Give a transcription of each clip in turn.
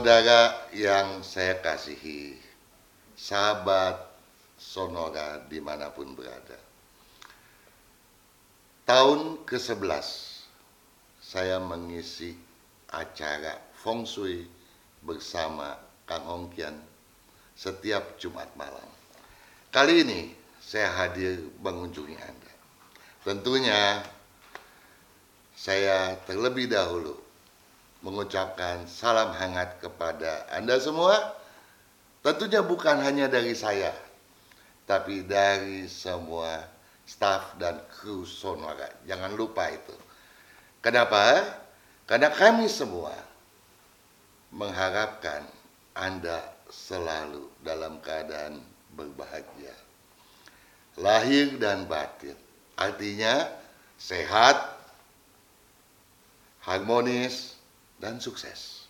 Saudara yang saya kasihi, sahabat Sonora di mana pun berada. Tahun ke-11 saya mengisi acara Feng Shui bersama Kang Hongkian setiap Jumat malam. Kali ini saya hadir mengunjungi Anda. Tentunya saya terlebih dahulu mengucapkan salam hangat kepada Anda semua. Tentunya bukan hanya dari saya, tapi dari semua staf dan kru Sonora. Jangan lupa itu. Kenapa? Karena kami semua mengharapkan Anda selalu dalam keadaan berbahagia. Lahir dan batin. Artinya sehat, harmonis, dan sukses.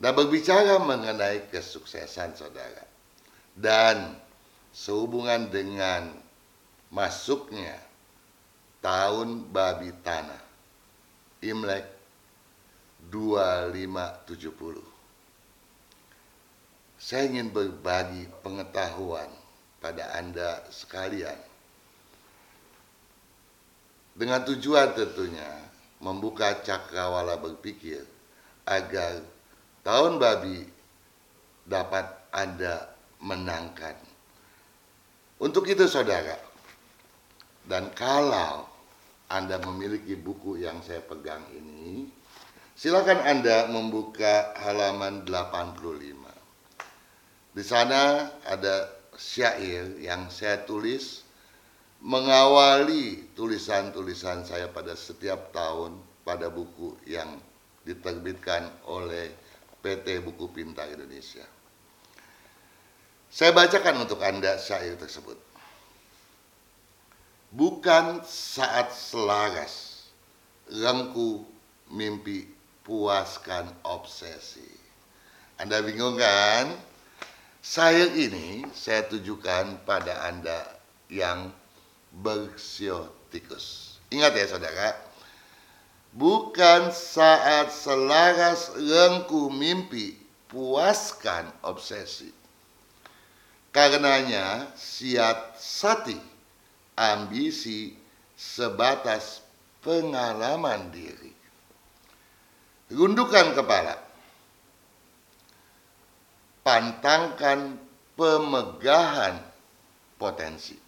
Dan berbicara mengenai kesuksesan saudara dan sehubungan dengan masuknya tahun babi tanah Imlek 2570. Saya ingin berbagi pengetahuan pada Anda sekalian. Dengan tujuan tentunya membuka cakrawala berpikir agar tahun babi dapat Anda menangkan. Untuk itu saudara, dan kalau Anda memiliki buku yang saya pegang ini, silakan Anda membuka halaman 85. Di sana ada syair yang saya tulis mengawali tulisan-tulisan saya pada setiap tahun pada buku yang diterbitkan oleh PT Buku Pintar Indonesia. Saya bacakan untuk Anda syair tersebut. Bukan saat selaras, rengku mimpi puaskan obsesi. Anda bingung kan? Syair ini saya tujukan pada Anda yang bersiotikus. Ingat ya saudara, bukan saat selaras rengku mimpi puaskan obsesi. Karenanya siat sati ambisi sebatas pengalaman diri. Gundukan kepala. Pantangkan pemegahan potensi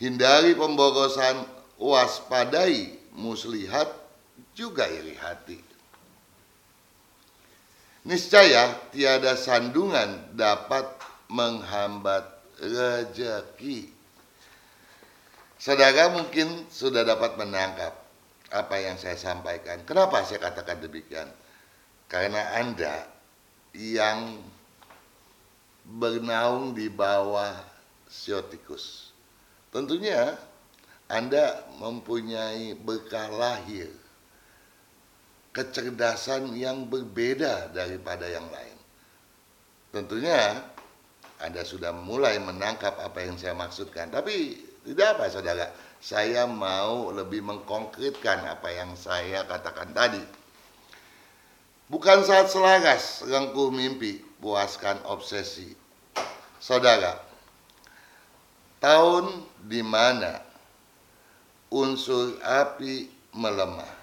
hindari pemborosan, waspadai muslihat juga iri hati. Niscaya tiada sandungan dapat menghambat rejeki. Saudara mungkin sudah dapat menangkap apa yang saya sampaikan. Kenapa saya katakan demikian? Karena Anda yang bernaung di bawah siotikus Tentunya Anda mempunyai bekal lahir, kecerdasan yang berbeda daripada yang lain. Tentunya Anda sudah mulai menangkap apa yang saya maksudkan, tapi tidak apa saudara, saya mau lebih mengkonkretkan apa yang saya katakan tadi. Bukan saat selaras rengkuh mimpi, puaskan obsesi. Saudara, tahun di mana unsur api melemah.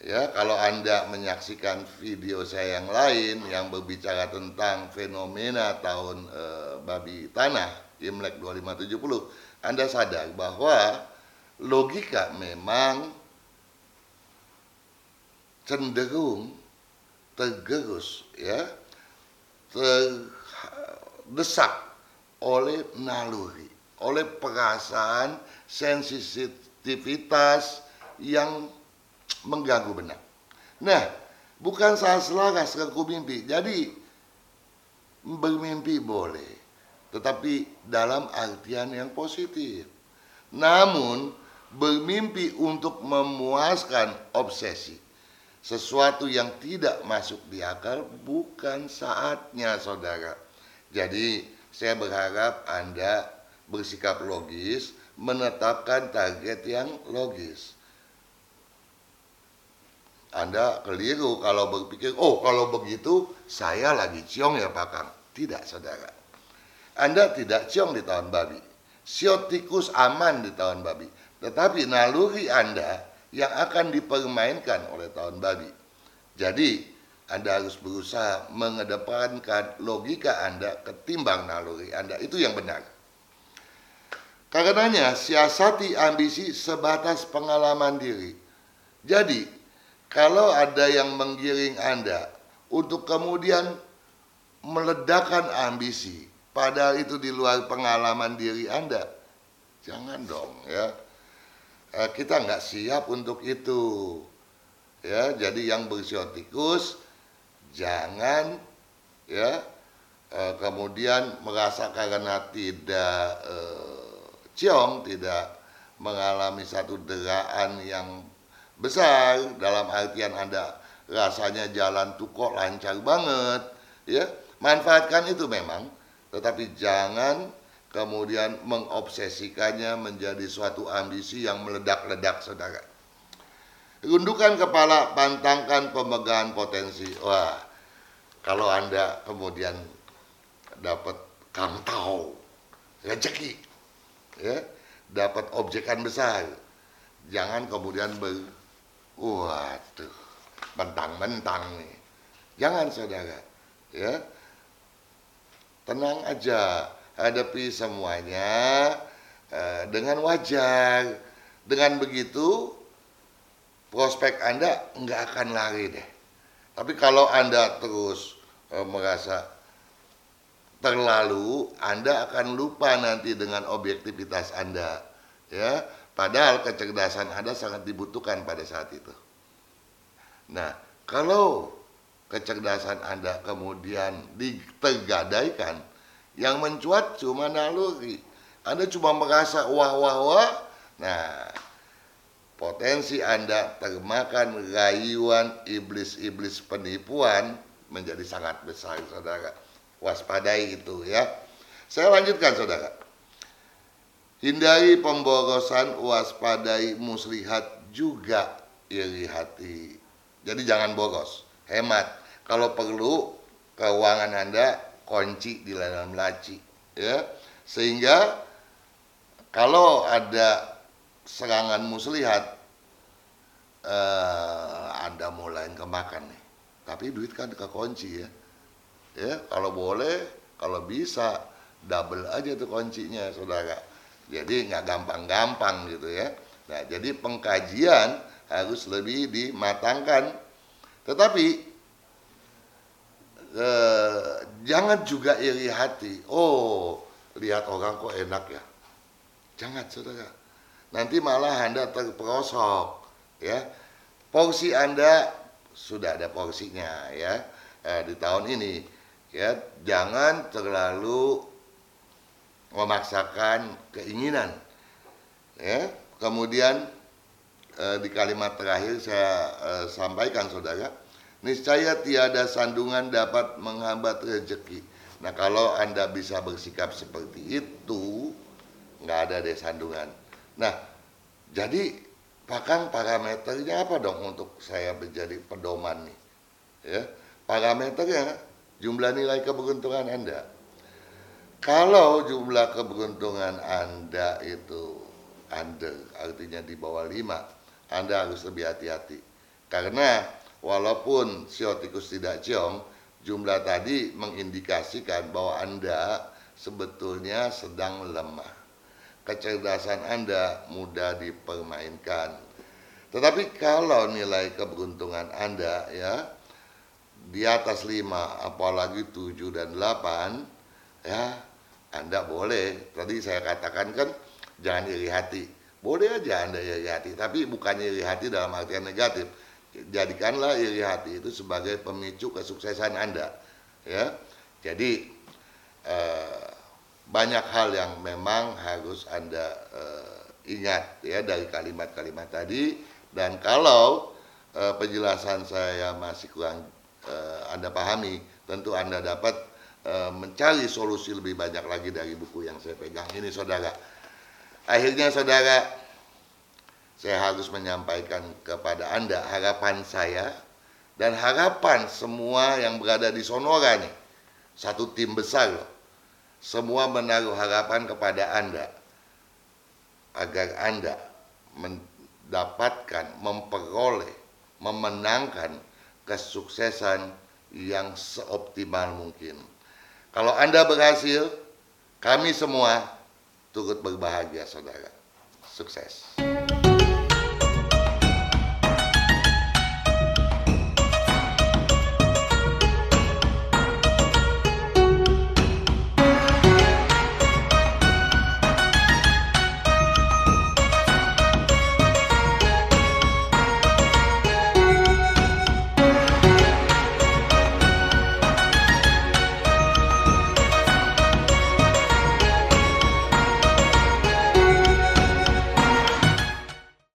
Ya, kalau Anda menyaksikan video saya yang lain yang berbicara tentang fenomena tahun e, babi tanah Imlek 2570, Anda sadar bahwa logika memang cenderung tergerus ya terdesak oleh naluri oleh perasaan sensitivitas yang mengganggu benak. Nah, bukan saat selaras aku mimpi. Jadi bermimpi boleh, tetapi dalam artian yang positif. Namun bermimpi untuk memuaskan obsesi sesuatu yang tidak masuk di akal bukan saatnya saudara. Jadi saya berharap Anda bersikap logis, menetapkan target yang logis. Anda keliru kalau berpikir, oh kalau begitu saya lagi ciong ya Pak Kang. Tidak saudara. Anda tidak ciong di tahun babi. Siotikus aman di tahun babi. Tetapi naluri Anda yang akan dipermainkan oleh tahun babi. Jadi Anda harus berusaha mengedepankan logika Anda ketimbang naluri Anda. Itu yang benar. Karenanya siasati ambisi sebatas pengalaman diri. Jadi, kalau ada yang menggiring Anda untuk kemudian meledakkan ambisi, padahal itu di luar pengalaman diri Anda, jangan dong ya. Eh, kita nggak siap untuk itu. Ya, jadi yang bersiotikus jangan ya eh, kemudian merasa karena tidak eh, ciong tidak mengalami satu deraan yang besar. Dalam artian Anda rasanya jalan tuh kok lancar banget ya. Manfaatkan itu memang tetapi jangan kemudian mengobsesikannya menjadi suatu ambisi yang meledak-ledak saudara Gundukan kepala, pantangkan pemegahan potensi. Wah, kalau Anda kemudian dapat kantau, rezeki, ya dapat objekan besar jangan kemudian ber waduh mentang-mentang nih. Jangan saudara ya. Tenang aja hadapi semuanya uh, dengan wajar. Dengan begitu prospek anda nggak akan lari deh. Tapi kalau anda terus uh, merasa terlalu Anda akan lupa nanti dengan objektivitas Anda ya. Padahal kecerdasan Anda sangat dibutuhkan pada saat itu. Nah kalau kecerdasan Anda kemudian ditergadaikan yang mencuat cuma naluri. Anda cuma merasa wah wah wah. Nah potensi Anda termakan rayuan iblis-iblis penipuan menjadi sangat besar saudara waspadai itu ya. Saya lanjutkan saudara. Hindari pemborosan, waspadai muslihat juga iri hati. Jadi jangan boros, hemat. Kalau perlu keuangan Anda kunci di dalam laci ya. Sehingga kalau ada serangan muslihat eh, Anda mulai kemakan nih. Tapi duit kan kekunci ya. Ya kalau boleh kalau bisa double aja tuh kuncinya saudara. Jadi nggak gampang-gampang gitu ya. Nah jadi pengkajian harus lebih dimatangkan. Tetapi eh, jangan juga iri hati. Oh lihat orang kok enak ya. Jangan saudara nanti malah anda terperosok ya. Porsi anda sudah ada porsinya ya. Eh, di tahun ini ya. Jangan terlalu memaksakan keinginan ya. Kemudian eh, di kalimat terakhir saya eh, sampaikan saudara niscaya tiada sandungan dapat menghambat rezeki nah kalau anda bisa bersikap seperti itu nggak ada deh sandungan nah jadi pakang parameternya apa dong untuk saya menjadi pedoman nih ya parameternya jumlah nilai keberuntungan Anda. Kalau jumlah keberuntungan Anda itu under, artinya di bawah 5, Anda harus lebih hati-hati. Karena walaupun siotikus tidak ciong, jumlah tadi mengindikasikan bahwa Anda sebetulnya sedang lemah. Kecerdasan Anda mudah dipermainkan. Tetapi kalau nilai keberuntungan Anda ya di atas 5 apalagi 7 dan 8 ya Anda boleh. Tadi saya katakan kan jangan iri hati. Boleh aja Anda iri hati tapi bukan iri hati dalam artian negatif. Jadikanlah iri hati itu sebagai pemicu kesuksesan Anda ya. Jadi eh, banyak hal yang memang harus Anda eh, ingat ya dari kalimat-kalimat tadi dan kalau eh, penjelasan saya masih kurang uh, Anda pahami, tentu Anda dapat uh, mencari solusi lebih banyak lagi dari buku yang saya pegang ini saudara. Akhirnya saudara, saya harus menyampaikan kepada Anda harapan saya dan harapan semua yang berada di Sonora nih. Satu tim besar loh. Semua menaruh harapan kepada Anda agar Anda mendapatkan, memperoleh, memenangkan kesuksesan yang seoptimal mungkin. Kalau Anda berhasil, kami semua turut berbahagia, saudara. Sukses.